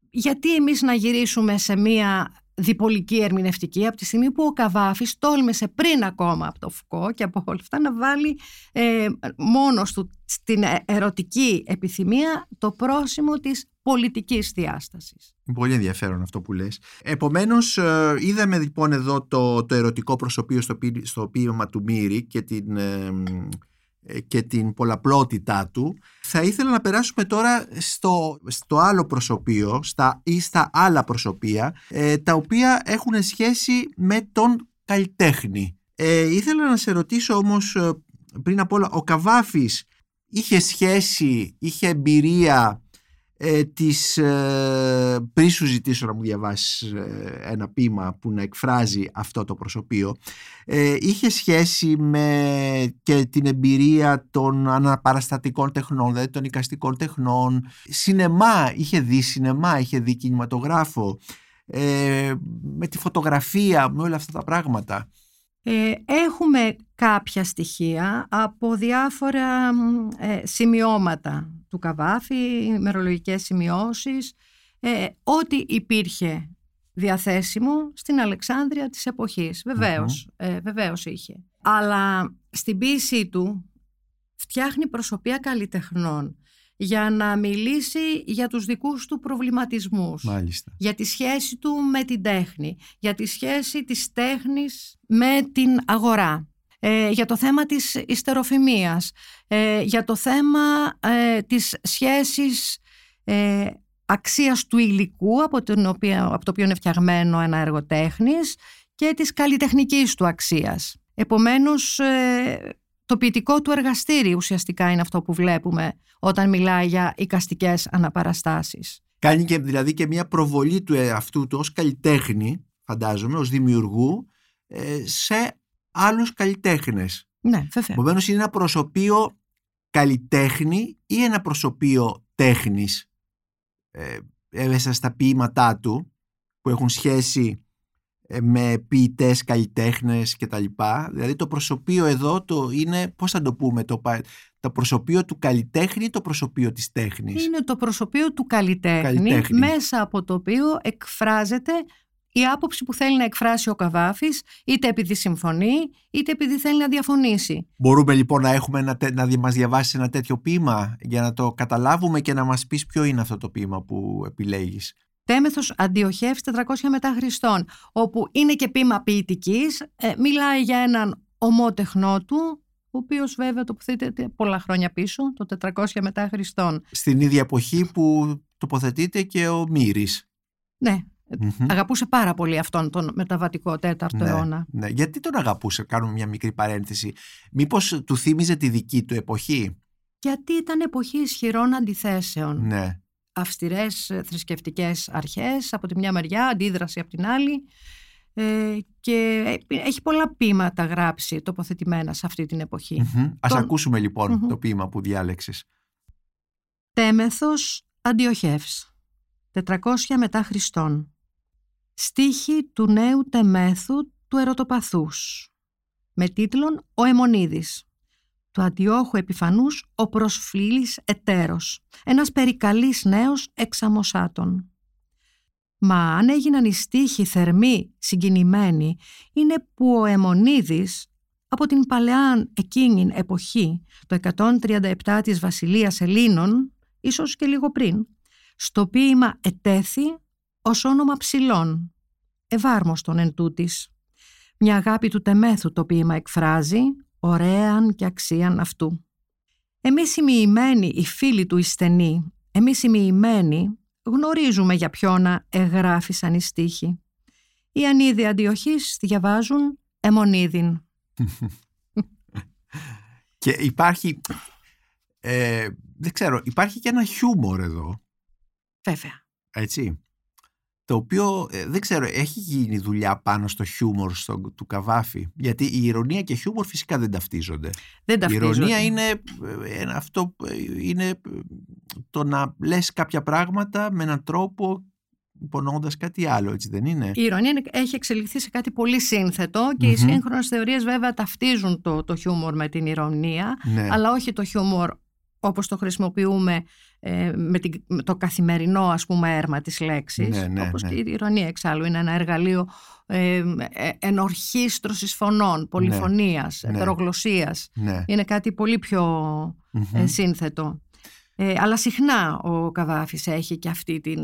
γιατί εμείς να γυρίσουμε σε μία διπολική ερμηνευτική από τη στιγμή που ο Καβάφης τόλμησε πριν ακόμα από το Φουκώ και από όλα αυτά να βάλει ε, μόνος του στην ερωτική επιθυμία το πρόσημο της πολιτικής διάστασης. Πολύ ενδιαφέρον αυτό που λες. Επομένως ε, είδαμε λοιπόν εδώ το, το ερωτικό προσωπείο στο, στο ποίημα του Μύρη και την... Ε, ε, και την πολλαπλότητά του. Θα ήθελα να περάσουμε τώρα στο, στο άλλο προσωπείο στα, ή στα άλλα προσωπία ε, τα οποία έχουν σχέση με τον καλλιτέχνη. Ε, ήθελα να σε ρωτήσω όμως ε, πριν απ' όλα ο Καβάφης είχε σχέση, είχε εμπειρία ε, της, ε, πριν σου ζητήσω να μου διαβάσεις ε, ένα ποίημα που να εκφράζει αυτό το προσωπείο ε, είχε σχέση με και την εμπειρία των αναπαραστατικών τεχνών δηλαδή των οικαστικών τεχνών. Σινεμά, είχε δει σινεμά, είχε δει κινηματογράφο με τη φωτογραφία, με όλα αυτά τα πράγματα Έχουμε κάποια στοιχεία από διάφορα σημειώματα του Καβάφη, μερολογικές σημειώσεις, ε, ό,τι υπήρχε διαθέσιμο στην Αλεξάνδρεια της εποχής. Ε, βεβαίως, είχε. Αλλά στην ποίησή του φτιάχνει προσωπία καλλιτεχνών για να μιλήσει για τους δικούς του προβληματισμούς. Μάλιστα. Για τη σχέση του με την τέχνη, για τη σχέση της τέχνης με την αγορά. Ε, για το θέμα της ιστεροφημίας, ε, για το θέμα ε, της σχέσης ε, αξίας του υλικού από, την οποία, από το οποίο είναι φτιαγμένο ένα έργο τέχνης και της καλλιτεχνικής του αξίας. Επομένως, ε, το ποιητικό του εργαστήρι ουσιαστικά είναι αυτό που βλέπουμε όταν μιλάει για οικαστικές αναπαραστάσεις. Κάνει και, δηλαδή και μια προβολή του εαυτού του ως καλλιτέχνη, φαντάζομαι, ως δημιουργού, ε, σε άλλους καλλιτέχνες. Ναι, βέβαια. Επομένως είναι ένα προσωπείο καλλιτέχνη ή ένα προσωπείο τέχνης ε, μέσα στα ποίηματά του που έχουν σχέση ε, με ποιητές, καλλιτέχνες κτλ. Δηλαδή το προσωπείο εδώ το είναι, πώς θα το πούμε, το, το προσωπείο του καλλιτέχνη ή το προσωπείο της τέχνης; Είναι το προσωπείο του καλλιτέχνη, μέσα από το οποίο εκφράζεται η άποψη που θέλει να εκφράσει ο Καβάφης, είτε επειδή συμφωνεί, είτε επειδή θέλει να διαφωνήσει. Μπορούμε λοιπόν να, έχουμε ένα, να μας διαβάσεις ένα τέτοιο ποίημα για να το καταλάβουμε και να μας πεις ποιο είναι αυτό το ποίημα που επιλέγεις; Τέμεθος Αντιοχεύς 400 μετά Χριστόν, όπου είναι και ποίημα ποιητικής, ε, μιλάει για έναν ομότεχνό του, ο οποίος βέβαια τοποθετείται πολλά χρόνια πίσω, το 400 μετά Χριστόν. Στην ίδια εποχή που τοποθετείται και ο Μύρης. Ναι, Αγαπούσε πάρα πολύ αυτόν τον μεταβατικό τέταρτο ναι, αιώνα. Ναι. Γιατί τον αγαπούσε, κάνουμε μια μικρή παρένθεση. Μήπως του θύμιζε τη δική του εποχή; Γιατί ήταν εποχή ισχυρών αντιθέσεων. Ναι. Αυστηρές ε, θρησκευτικές αρχές από τη μια μεριά, αντίδραση από την άλλη. Ε, και έχει πολλά ποίηματα γράψει τοποθετημένα σε αυτή την εποχή. Mm-hmm. Ας ακούσουμε λοιπόν το ποίημα που διάλεξες. Τέμεθος Αντιοχεύς 400 μετά Χριστόν Στίχη του νέου τεμέθου του ερωτοπαθούς με τίτλον «Ο Αιμονίδης» του αντιόχου επιφανούς «Ο προσφύλης ετέρος», ένας περικαλής νέος εξαμοσάτων. Μα αν έγιναν οι στίχοι θερμοί, συγκινημένοι, είναι που ο Αιμονίδης από την παλαιά εκείνη εποχή, το 137 της Βασιλείας Ελλήνων, ίσως και λίγο πριν, στο ποίημα «Ετέθη» ως όνομα ψηλών, ευάρμοστον εν τούτης. Μια αγάπη του τεμέθου το ποίημα εκφράζει, ωραίαν και αξίαν αυτού. Εμείς οι μοιημένοι, οι φίλοι του ιστενοί, εμείς οι μοιημένοι, γνωρίζουμε για ποιόνα εγγράφησαν οι στίχοι. Οι ανίδοι αντιοχής διαβάζουν αιμονίδιν. και υπάρχει, ε, δεν ξέρω, υπάρχει και ένα χιούμορ εδώ. Βέβαια. Έτσι το οποίο ε, δεν ξέρω, έχει γίνει δουλειά πάνω στο χιούμορ στο, του Καβάφη; Γιατί η ηρωνία και χιούμορ φυσικά δεν ταυτίζονται. Δεν ταυτίζονται. Η ηρωνία είναι, ε, αυτό, ε, είναι το να λες κάποια πράγματα με έναν τρόπο υπονοώντας κάτι άλλο, έτσι δεν είναι; Η ηρωνία έχει εξελιχθεί σε κάτι πολύ σύνθετο και mm-hmm. οι σύγχρονες θεωρίες βέβαια ταυτίζουν το, το χιούμορ με την ηρωνία, ναι. αλλά όχι το χιούμορ όπως το χρησιμοποιούμε ε, με, το καθημερινό ας πούμε έρμα της λέξης ναι, ναι, όπως ναι. και η ηρωνία εξάλλου είναι ένα εργαλείο ε, ε ενορχίστρωσης φωνών, ναι, πολυφωνίας, ναι, ετερογλωσσίας είναι κάτι πολύ πιο ε, σύνθετο ε, αλλά συχνά ο Καβάφης έχει και αυτή την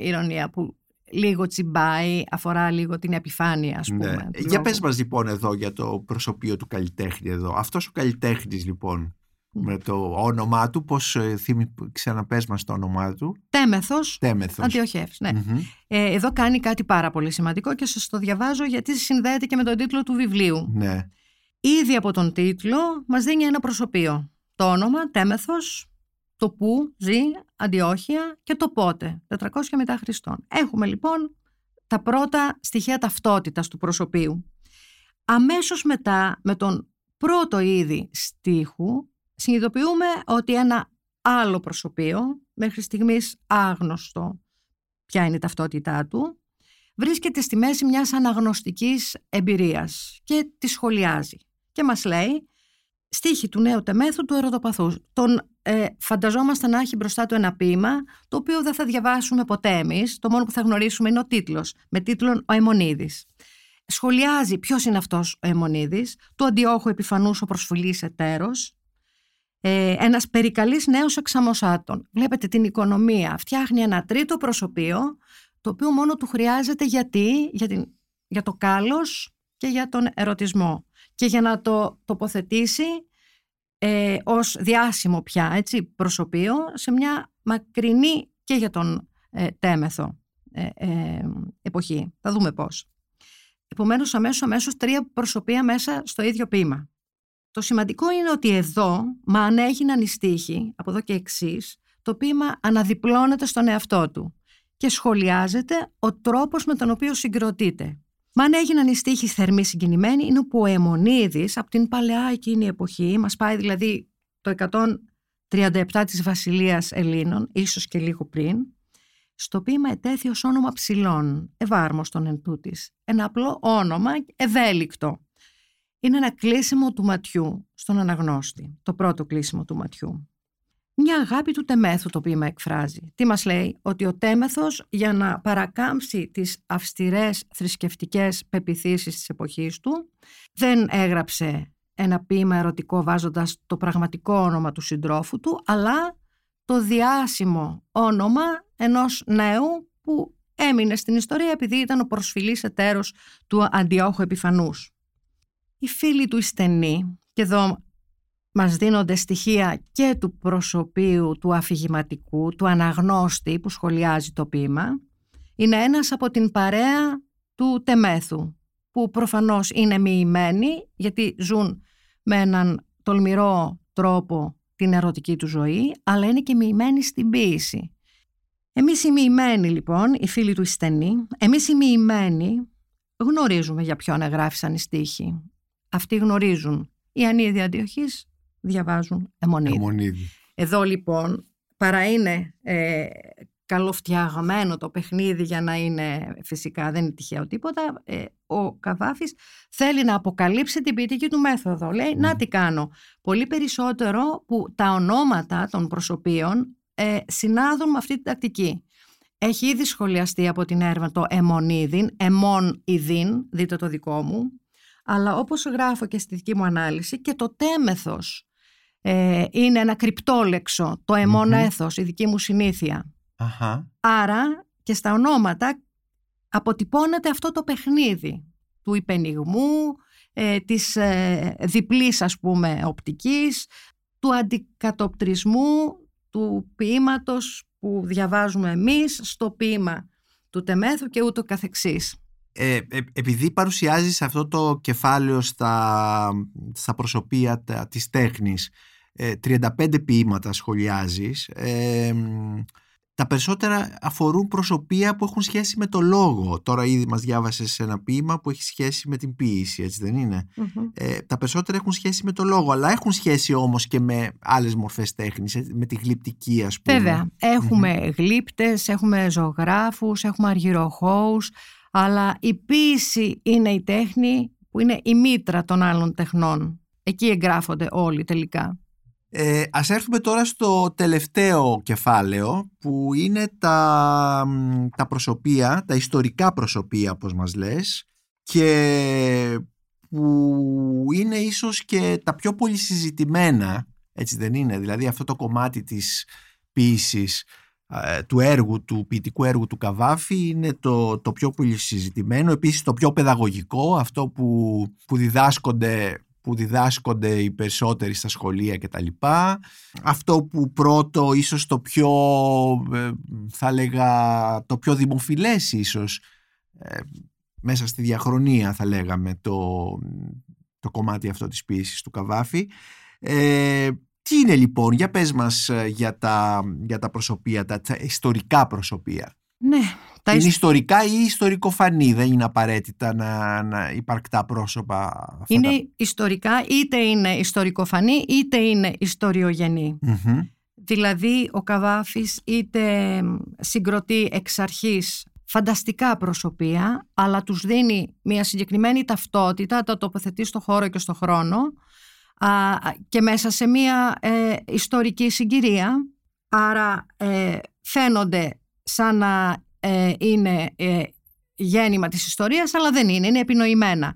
ηρωνία που λίγο τσιμπάει, αφορά λίγο την επιφάνεια ας πούμε. Για πες μας λοιπόν εδώ για το προσωπείο του καλλιτέχνη εδώ. Αυτός ο καλλιτέχνης λοιπόν με το όνομά του, πώς ε, θύμι, ξαναπες μας το όνομά του. Τέμεθος, Τέμεθος. Αντιοχεύς, ναι. Ε, εδώ κάνει κάτι πάρα πολύ σημαντικό και σας το διαβάζω γιατί συνδέεται και με τον τίτλο του βιβλίου. Ναι. Ήδη από τον τίτλο μας δίνει ένα προσωπείο. Το όνομα, Τέμεθος, το που ζει, Αντιόχεια και το πότε, 400 μετά Χριστόν. Έχουμε λοιπόν τα πρώτα στοιχεία ταυτότητας του προσωπείου. Αμέσως μετά με τον πρώτο είδη στίχου συνειδητοποιούμε ότι ένα άλλο προσωπείο, μέχρι στιγμής άγνωστο ποια είναι η ταυτότητά του, βρίσκεται στη μέση μιας αναγνωστικής εμπειρίας και τη σχολιάζει. Και μας λέει στίχη του νέου τεμέθου του ερωτοπαθούς. Τον ε, φανταζόμαστε να έχει μπροστά του ένα ποίημα, το οποίο δεν θα διαβάσουμε ποτέ εμείς, το μόνο που θα γνωρίσουμε είναι ο τίτλος, με τίτλον «Ο Αιμονίδης». Σχολιάζει ποιος είναι αυτός ο Αιμονίδης, του αντιόχου επιφανούς ο προσφυλής εταίρος, ε, ένας περικαλής νέος εξαμοσάτων. Βλέπετε την οικονομία, φτιάχνει ένα τρίτο προσωπείο, το οποίο μόνο του χρειάζεται γιατί, για, την, για το κάλος και για τον ερωτισμό. Και για να το τοποθετήσει ε, ως διάσημο πια έτσι, προσωπείο σε μια μακρινή και για τον ε, τέμεθο ε, ε, εποχή. Θα δούμε πώς. Επομένως αμέσως, αμέσως τρία προσωπία μέσα στο ίδιο ποίημα. Το σημαντικό είναι ότι εδώ, μα αν έγιναν οι στίχοι, από εδώ και εξής, το ποίημα αναδιπλώνεται στον εαυτό του και σχολιάζεται ο τρόπος με τον οποίο συγκροτείται. Μα αν έγιναν οι στίχοι θερμοί συγκινημένοι, είναι που ο Αιμονίδης από την παλαιά εκείνη εποχή, μας πάει δηλαδή το 137 της Βασιλείας Ελλήνων, ίσως και λίγο πριν, στο ποίημα ετέθη ως όνομα ψηλών, ευάρμοστον εν τούτης. Ένα απλό όνομα, ευέλικτο. Είναι ένα κλείσιμο του ματιού στον αναγνώστη, το πρώτο κλείσιμο του ματιού. Μια αγάπη του τεμέθου το ποίημα εκφράζει. Τι μας λέει, ότι ο τέμεθος για να παρακάμψει τις αυστηρές θρησκευτικές πεπιθήσεις της εποχής του δεν έγραψε ένα ποίημα ερωτικό βάζοντας το πραγματικό όνομα του συντρόφου του, αλλά το διάσημο όνομα ενός νέου που έμεινε στην ιστορία επειδή ήταν ο προσφυλής εταίρος του Αντιόχου Επιφανούς. Οι φίλοι του στενοί, και εδώ μας δίνονται στοιχεία και του προσωπίου, του αφηγηματικού, του αναγνώστη που σχολιάζει το ποίημα, είναι ένας από την παρέα του Τεμέθου, που προφανώς είναι μοιημένοι γιατί ζουν με έναν τολμηρό τρόπο την ερωτική του ζωή, αλλά είναι και μοιημένοι στην ποίηση. Εμείς οι μοιημένοι λοιπόν, οι φίλοι του στενοί, εμείς οι μοιημένοι γνωρίζουμε για ποιον εγγράφησαν οι στίχοι. Αυτοί γνωρίζουν. Οι ανίδια αντιοχής διαβάζουν αιμονίδη. Εδώ λοιπόν παρά είναι ε, καλοφτιαγμένο το παιχνίδι για να είναι φυσικά δεν είναι τυχαίο τίποτα ε, ο Καβάφης θέλει να αποκαλύψει την ποιητική του μέθοδο. Λέει να τι κάνω. Πολύ περισσότερο που τα ονόματα των προσωπείων ε, συνάδουν με αυτή την τακτική. Έχει ήδη σχολιαστεί από την έρευνα το αιμονίδιν, αιμόν ιδίν, δείτε το δικό μου αλλά όπως γράφω και στη δική μου ανάλυση και το τέμεθος ε, είναι ένα κρυπτόλεξο, το αιμόν έθος, η δική μου συνήθεια. Αχα. Άρα και στα ονόματα αποτυπώνεται αυτό το παιχνίδι του υπενιγμού, ε, της ε, διπλής ας πούμε οπτικής, του αντικατοπτρισμού του ποίηματος που διαβάζουμε εμείς στο ποίημα του τεμέθου και ούτω καθεξής. Ε, ε, επειδή παρουσιάζεις αυτό το κεφάλαιο στα, στα προσωπία της τέχνης 35 ε, ποίηματα σχολιάζεις τα περισσότερα αφορούν προσωπία που έχουν σχέση με το λόγο. Τώρα ήδη μας διάβασες ένα ποίημα που έχει σχέση με την ποίηση, έτσι δεν ειναι Ε, τα περισσότερα έχουν σχέση με το λόγο, αλλά έχουν σχέση όμως και με άλλες μορφές τέχνης, με τη γλυπτική ας πούμε. Βέβαια, έχουμε γλύπτες, έχουμε ζωγράφους, έχουμε αργυροχώους, αλλά η ποίηση είναι η τέχνη που είναι η μήτρα των άλλων τεχνών. Εκεί εγγράφονται όλοι τελικά. Ε, ας έρθουμε τώρα στο τελευταίο κεφάλαιο που είναι τα, τα προσωπία, τα ιστορικά προσωπία όπως μας λες και που είναι ίσως και τα πιο πολύ συζητημένα, έτσι δεν είναι, δηλαδή αυτό το κομμάτι της ποίησης ε, του έργου, του ποιητικού έργου του Καβάφη είναι το, το πιο πολύ συζητημένο, επίσης το πιο παιδαγωγικό, αυτό που, που διδάσκονται που διδάσκονται οι περισσότεροι στα σχολεία κτλ. Αυτό που πρώτο ίσως το πιο ε, θα λέγα το πιο δημοφιλές ίσως ε, μέσα στη διαχρονία θα λέγαμε το, το κομμάτι αυτό της ποιήσης του Καβάφη. Ε, τι είναι λοιπόν, για πες μας ε, για τα, για τα προσωπία, τα, τα ιστορικά προσωπία. Ναι. Τα είναι ιστορικά ή ιστορικοφανή, δεν είναι απαραίτητα να, να υπαρκτά πρόσωπα. είναι ιστορικά, είτε είναι ιστορικοφανή είτε είναι Δηλαδή ο Καβάφης είτε συγκροτεί εξ αρχής φανταστικά προσωπία, αλλά τους δίνει μια συγκεκριμένη ταυτότητα, τα τοποθετεί στο χώρο και στο χρόνο και μέσα σε μια ε, ιστορική συγκυρία. Άρα ε, φαίνονται σαν να ε, είναι ε, γέννημα της ιστορίας, αλλά δεν είναι, είναι επινοημένα.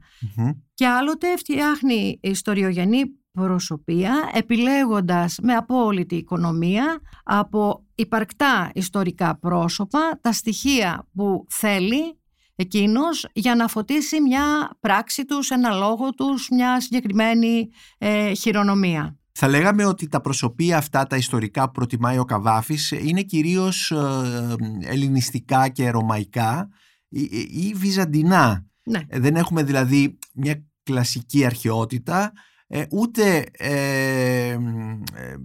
Και άλλοτε φτιάχνει ιστοριογενή προσωπία επιλέγοντας με απόλυτη οικονομία από υπαρκτά ιστορικά πρόσωπα τα στοιχεία που θέλει εκείνος για να φωτίσει μια πράξη τους, ένα λόγο τους, μια συγκεκριμένη ε, χειρονομία. Θα λέγαμε ότι τα προσωπία αυτά, τα ιστορικά που προτιμάει ο Καβάφης είναι κυρίως ε, ελληνιστικά και ρωμαϊκά ή, βυζαντινά. Ναι. Ε, δεν έχουμε δηλαδή μια κλασική αρχαιότητα ε, ούτε ε,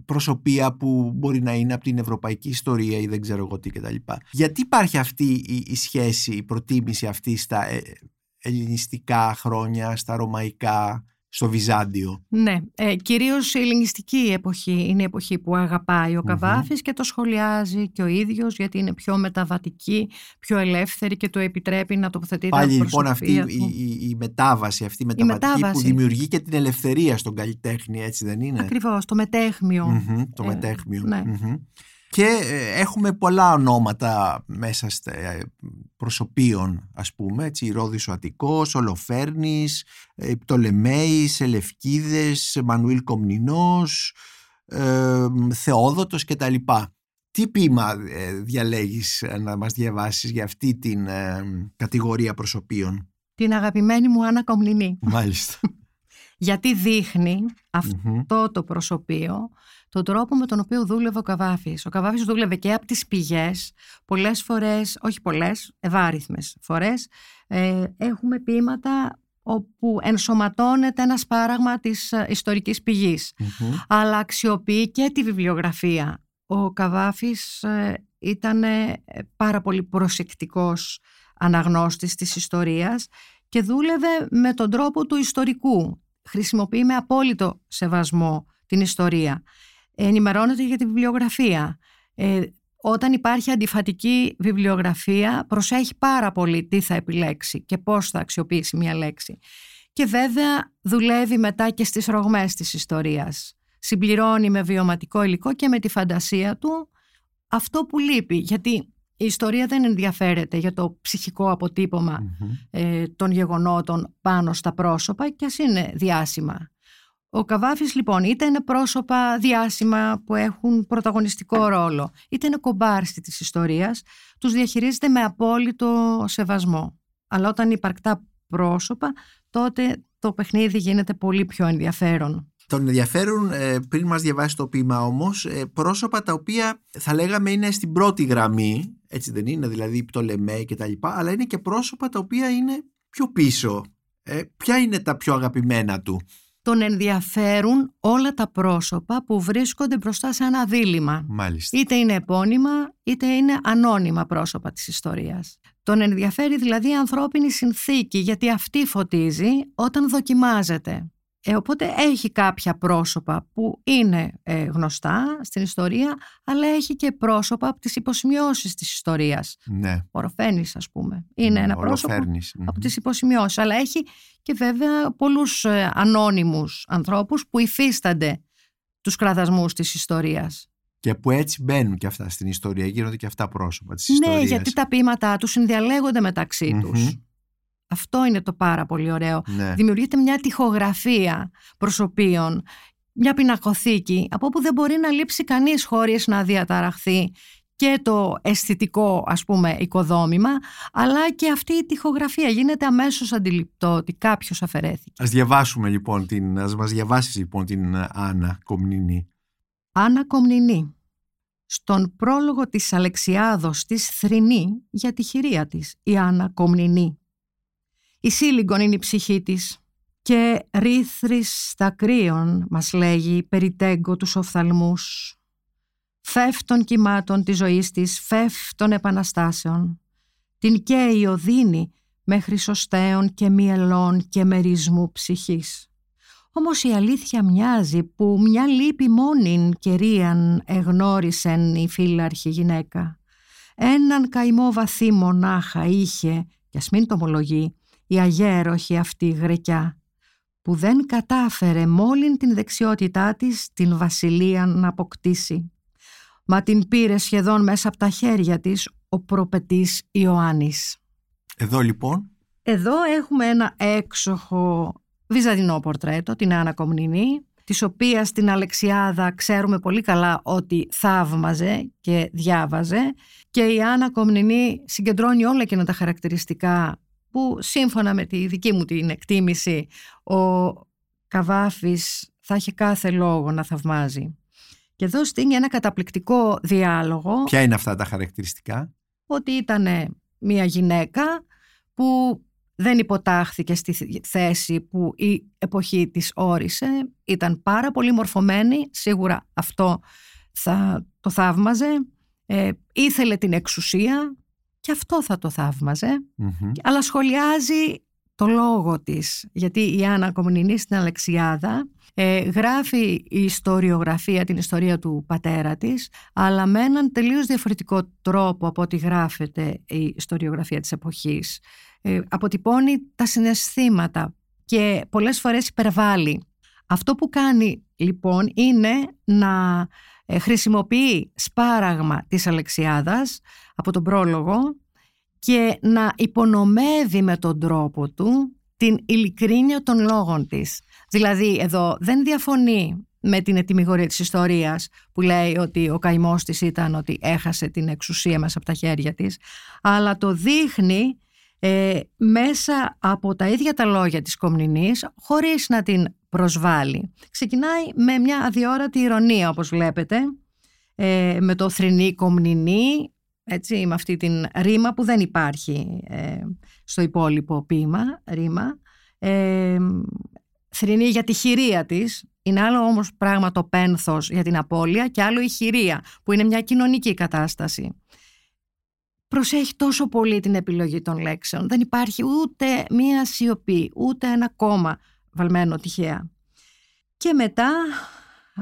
προσωπία που μπορεί να είναι από την ευρωπαϊκή ιστορία ή δεν ξέρω εγώ τι κτλ. Γιατί υπάρχει αυτή η, η σχέση, η προτίμηση αυτή στα ελληνιστικά χρόνια, στα ρωμαϊκά; Στο Βυζάντιο. Ναι, ε, κυρίως η ελληνιστική εποχή είναι η εποχή που αγαπάει ο καβαφης και το σχολιάζει και ο ίδιος γιατί είναι πιο μεταβατική, πιο ελεύθερη και το επιτρέπει να τοποθετεί Πάλι τα λοιπόν αυτή η, η, μετάβαση, αυτή η μεταβατική που δημιουργεί και την ελευθερία στον καλλιτέχνη, έτσι δεν είναι; Ακριβώς, το μετέχμιο. το ε, μετέχμιο. Ναι. Και ε, έχουμε πολλά ονόματα μέσα στα ε, προσωπείων ας πούμε, έτσι, Ρόδης ο Αττικός, Ολοφέρνης, ε, Πτολεμέης, Ελευκίδες, Μανουήλ Κομνηνός, ε, Θεόδοτος κτλ. Τι ποίημα διαλέγεις να μας διαβάσεις για αυτή την κατηγορία προσωπείων; Την αγαπημένη μου Άννα Κομνηνή. Μάλιστα. Γιατί δείχνει το προσωπείο τον τρόπο με τον οποίο δούλευε ο Καβάφης. Ο Καβάφης δούλευε και από τις πηγές, πολλές φορές, όχι πολλές, ευάριθμες φορές, ε, έχουμε ποίηματα όπου ενσωματώνεται ένας σπάραγμα της ε, ιστορικής αλλά αξιοποιεί και τη βιβλιογραφία. Ο Καβάφης ε, ήταν πάρα πολύ προσεκτικός αναγνώστης της ιστορίας και δούλευε με τον τρόπο του ιστορικού. Χρησιμοποιεί με απόλυτο σεβασμό την ιστορία ενημερώνεται για τη βιβλιογραφία. Ε, όταν υπάρχει αντιφατική βιβλιογραφία, προσέχει πάρα πολύ τι θα επιλέξει και πώς θα αξιοποιήσει μια λέξη. Και βέβαια δουλεύει μετά και στις ρογμές της ιστορίας. Συμπληρώνει με βιωματικό υλικό και με τη φαντασία του αυτό που λείπει. Γιατί η ιστορία δεν ενδιαφέρεται για το ψυχικό ε, των γεγονότων πάνω στα πρόσωπα και ας είναι διάσημα. Ο Καβάφης λοιπόν είτε είναι πρόσωπα διάσημα που έχουν πρωταγωνιστικό ρόλο, είτε είναι κομπάρστη της ιστορίας, τους διαχειρίζεται με απόλυτο σεβασμό. Αλλά όταν υπαρκτά πρόσωπα, τότε το παιχνίδι γίνεται πολύ πιο ενδιαφέρον. Τον ενδιαφέρουν, ε, πριν μας διαβάσει το ποίημα όμως, ε, πρόσωπα τα οποία θα λέγαμε είναι στην πρώτη γραμμή, έτσι δεν είναι, δηλαδή Πτολεμέ και τα λοιπά, αλλά είναι και πρόσωπα τα οποία είναι πιο πίσω. Ε, ποια είναι τα πιο αγαπημένα του; Τον ενδιαφέρουν όλα τα πρόσωπα που βρίσκονται μπροστά σε ένα δίλημα. Μάλιστα. Είτε είναι επώνυμα, είτε είναι ανώνυμα πρόσωπα της ιστορίας. Τον ενδιαφέρει δηλαδή η ανθρώπινη συνθήκη, γιατί αυτή φωτίζει όταν δοκιμάζεται. Ε, οπότε έχει κάποια πρόσωπα που είναι ε, γνωστά στην ιστορία, αλλά έχει και πρόσωπα από τις υποσημειώσεις της ιστορίας. Ναι. Ο Ροφένης, ας πούμε. Είναι ναι, ένα πρόσωπο από τις υποσημειώσεις. Αλλά έχει και βέβαια πολλούς ε, ανώνυμους ανθρώπους που υφίστανται τους κραδασμούς της ιστορίας. Και που έτσι μπαίνουν και αυτά στην ιστορία, γίνονται και αυτά πρόσωπα της ναι, ιστορίας. Ναι, γιατί τα ποίηματά τους συνδιαλέγονται μεταξύ τους. Αυτό είναι το πάρα πολύ ωραίο. Ναι. Δημιουργείται μια τυχογραφία προσωπείων, μια πινακοθήκη, από όπου δεν μπορεί να λείψει κανείς χωρίς να διαταραχθεί και το αισθητικό ας πούμε οικοδόμημα αλλά και αυτή η τυχογραφία γίνεται αμέσως αντιληπτό ότι κάποιος αφαιρέθηκε. Ας διαβάσουμε λοιπόν την, ας μας διαβάσεις λοιπόν την Άννα Κομνηνή. Άννα Κομνηνή. Στον πρόλογο της Αλεξιάδος της θρηνή για τη χειρία της η Άννα Κομνηνή η σύλληγκον είναι η ψυχή της και ρήθρις στα κρύων μας λέγει περιτέγκο τους οφθαλμούς. Φεύτων κυμάτων της ζωής της, φεύτων επαναστάσεων. Την καίει οδύνη με χρυσοστέων και μυελών και μερισμού ψυχής. Όμως η αλήθεια μοιάζει που μια λύπη μόνην κερίαν εγνώρισεν η φύλαρχη γυναίκα. Έναν καημό βαθύ μονάχα είχε, κι ας μην το ομολογεί, η αγέροχη αυτή γρεκιά που δεν κατάφερε μόλιν την δεξιότητά της την βασιλεία να αποκτήσει. Μα την πήρε σχεδόν μέσα από τα χέρια της ο προπετής Ιωάννης. Εδώ λοιπόν; Εδώ έχουμε ένα έξοχο βυζαντινό πορτρέτο, την Άννα Κομνηνή, της οποίας την Αλεξιάδα ξέρουμε πολύ καλά ότι θαύμαζε και διάβαζε και η Άννα Κομνηνή συγκεντρώνει όλα εκείνα τα χαρακτηριστικά που σύμφωνα με τη δική μου την εκτίμηση ο Καβάφης θα έχει κάθε λόγο να θαυμάζει. Και εδώ στείνει ένα καταπληκτικό διάλογο. Ποια είναι αυτά τα χαρακτηριστικά; Ότι ήταν μια γυναίκα που δεν υποτάχθηκε στη θέση που η εποχή της όρισε. Ήταν πάρα πολύ μορφωμένη, σίγουρα αυτό θα το θαύμαζε. Ε, ήθελε την εξουσία και αυτό θα το θαυμαζε Αλλά σχολιάζει το λόγο της, γιατί η Άννα Κομνηνή στην Αλεξιάδα ε, γράφει η ιστοριογραφία, την ιστορία του πατέρα της, αλλά με έναν τελείως διαφορετικό τρόπο από ό,τι γράφεται η ιστοριογραφία της εποχής. Ε, αποτυπώνει τα συναισθήματα και πολλές φορές υπερβάλλει. Αυτό που κάνει λοιπόν είναι να ε, χρησιμοποιεί σπάραγμα της Αλεξιάδας από τον πρόλογο και να υπονομεύει με τον τρόπο του την ειλικρίνεια των λόγων της. Δηλαδή εδώ δεν διαφωνεί με την ετοιμιγορία της ιστορίας που λέει ότι ο καημός της ήταν ότι έχασε την εξουσία μέσα από τα χέρια της αλλά το δείχνει ε, μέσα από τα ίδια τα λόγια της Κομνηνής χωρίς να την προσβάλλει. Ξεκινάει με μια αδιόρατη ηρωνία όπως βλέπετε ε, με το θρηνή Κομνηνή έτσι, με αυτή την ρήμα που δεν υπάρχει ε, στο υπόλοιπο ποίημα, ρήμα. Ε, θρηνή για τη χειρία της, είναι άλλο όμως πράγμα το πένθος για την απώλεια και άλλο η χειρία που είναι μια κοινωνική κατάσταση. Προσέχει τόσο πολύ την επιλογή των λέξεων. Δεν υπάρχει ούτε μία σιωπή, ούτε ένα κόμμα βαλμένο τυχαία. Και μετά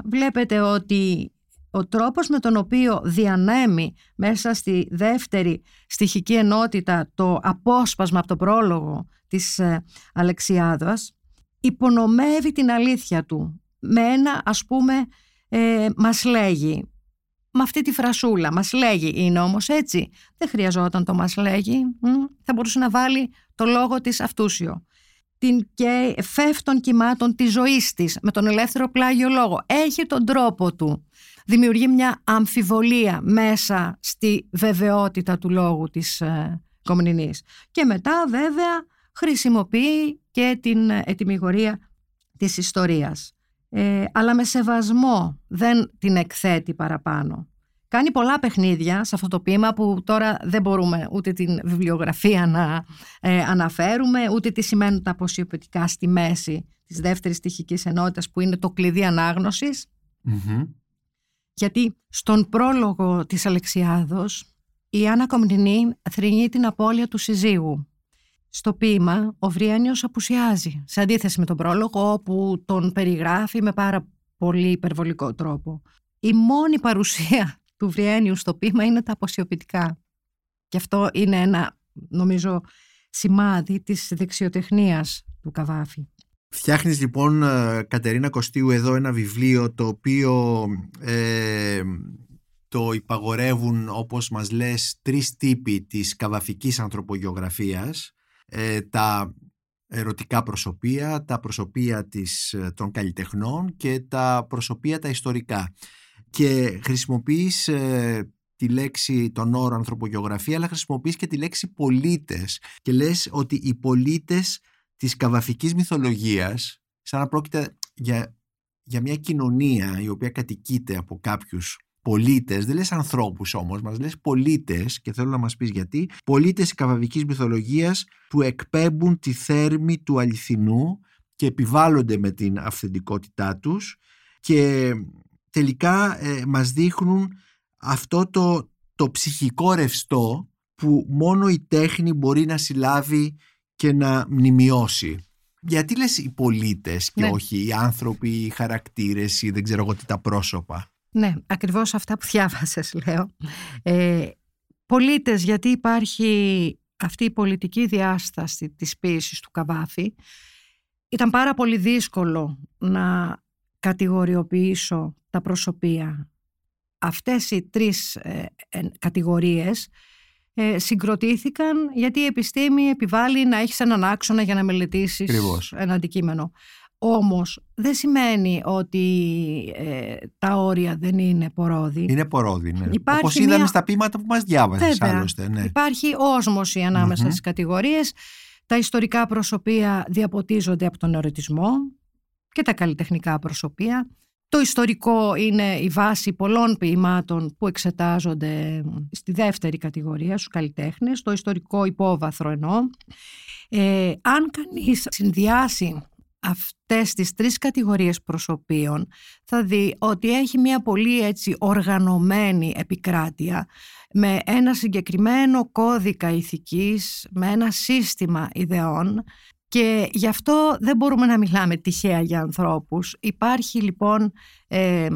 βλέπετε ότι ο τρόπος με τον οποίο διανέμει μέσα στη δεύτερη στοιχική ενότητα το απόσπασμα από το πρόλογο της ε, Αλεξιάδας υπονομεύει την αλήθεια του με ένα ας πούμε ε, μας λέγει με αυτή τη φρασούλα μας λέγει είναι όμως έτσι. Δεν χρειαζόταν το μας λέγει θα μπορούσε να βάλει το λόγο της αυτούσιο την και φεύ των κυμάτων της ζωής της με τον ελεύθερο πλάγιο λόγο έχει τον τρόπο του δημιουργεί μια αμφιβολία μέσα στη βεβαιότητα του λόγου της ε, Κομνηνής. Και μετά βέβαια χρησιμοποιεί και την ετοιμιγορία της ιστορίας. Ε, αλλά με σεβασμό δεν την εκθέτει παραπάνω. Κάνει πολλά παιχνίδια σε αυτό το ποίημα που τώρα δεν μπορούμε ούτε την βιβλιογραφία να ε, αναφέρουμε, ούτε τι σημαίνουν τα αποσιοποιητικά στη μέση της δεύτερης στοιχικής ενότητας που είναι το κλειδί γιατί στον πρόλογο της Αλεξιάδος η Άννα Κομνηνή θρυνεί την απώλεια του συζύγου. Στο ποίημα ο Βριένιος απουσιάζει, σε αντίθεση με τον πρόλογο όπου τον περιγράφει με πάρα πολύ υπερβολικό τρόπο. Η μόνη παρουσία του Βριένιου στο ποίημα είναι τα αποσιοποιητικά. Και αυτό είναι ένα, νομίζω, σημάδι της δεξιοτεχνίας του Καβάφη. Φτιάχνεις λοιπόν ε, Κατερίνα Κωστίου εδώ ένα βιβλίο το οποίο ε, το υπαγορεύουν όπως μας λες τρεις τύποι της καβαφικής ανθρωπογεωγραφίας ε, τα ερωτικά προσωπία, τα προσωπία της, ε, των καλλιτεχνών και τα προσωπία τα ιστορικά και χρησιμοποιείς τη λέξη, τον όρο ανθρωπογεωγραφία αλλά χρησιμοποιείς και τη λέξη πολίτες και λες ότι οι πολίτες της καβαφικής μυθολογίας σαν να πρόκειται για, για μια κοινωνία η οποία κατοικείται από κάποιους πολίτες, δεν λες ανθρώπους όμως, μας λες πολίτες και θέλω να μας πεις γιατί, πολίτες της καβαφικής μυθολογίας που εκπέμπουν τη θέρμη του αληθινού και επιβάλλονται με την αυθεντικότητά τους και τελικά ε, μας δείχνουν αυτό το, το ψυχικό ρευστό που μόνο η τέχνη μπορεί να συλλάβει και να μνημειώσει. Γιατί λες οι πολίτες και ναι. όχι οι άνθρωποι, οι χαρακτήρες ή δεν ξέρω εγώ τι τα πρόσωπα; Ναι, ακριβώς αυτά που διάβασες λέω. Ε, πολίτες γιατί υπάρχει αυτή η πολιτική διάσταση της ποίησης του Καβάφη. Ήταν πάρα πολύ δύσκολο να κατηγοριοποιήσω τα προσωπία. Αυτές οι τρεις ε, ε, κατηγορίες ε, συγκροτήθηκαν γιατί η επιστήμη επιβάλλει να έχεις έναν άξονα για να μελετήσεις ένα αντικείμενο. όμως δεν σημαίνει ότι ε, τα όρια δεν είναι πορόδι. Είναι πορόδι, ναι. Υπάρχει Όπως είδαμε μια- στα ποίηματα που μας διάβασες Βέβαια. άλλωστε. Ναι. Υπάρχει όσμωση ανάμεσα Μμμ. στις κατηγορίες. Τα ιστορικά προσωπία διαποτίζονται από τον ερωτισμό και τα καλλιτεχνικά προσωπία. Το ιστορικό είναι η βάση πολλών ποιημάτων που εξετάζονται στη δεύτερη κατηγορία, στους καλλιτέχνες, το ιστορικό υπόβαθρο εννοώ. Ε, αν κανείς συνδυάσει αυτές τις τρεις κατηγορίες προσωπίων θα δει ότι έχει μια πολύ έτσι οργανωμένη επικράτεια με ένα συγκεκριμένο κώδικα ηθικής, με ένα σύστημα ιδεών και γι' αυτό δεν μπορούμε να μιλάμε τυχαία για ανθρώπους. Υπάρχει λοιπόν ε,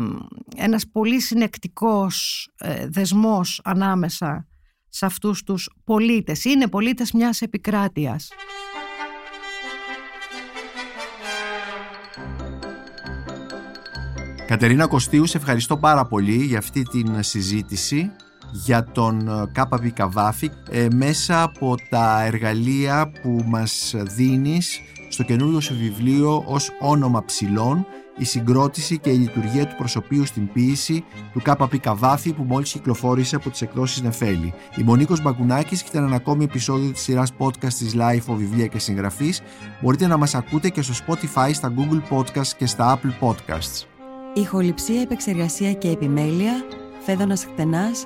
ένας πολύ συνεκτικός ε, δεσμός ανάμεσα σε αυτούς τους πολίτες. Είναι πολίτες μιας επικράτειας. Κατερίνα Κωστίου, σε ευχαριστώ πάρα πολύ για αυτή την συζήτηση για τον ε, ΚΠ Καβάφη ε, μέσα από τα εργαλεία που μας δίνεις στο καινούριο σου βιβλίο ως όνομα ψηλών η συγκρότηση και η λειτουργία του προσωπείου στην ποίηση του ΚΠ Καβάφη που μόλις κυκλοφόρησε από τις εκδόσεις Νεφέλη. Είμαι ο Νίκος Μπακουνάκης και ήταν ένα ακόμη επεισόδιο της σειράς podcast της LiFO Βιβλία και Συγγραφείς. Μπορείτε να μας ακούτε και στο Spotify, στα Google Podcasts και στα Apple Podcasts. Ηχοληψία, επεξεργασία και επιμέλεια, Φαίδωνας Κτενάς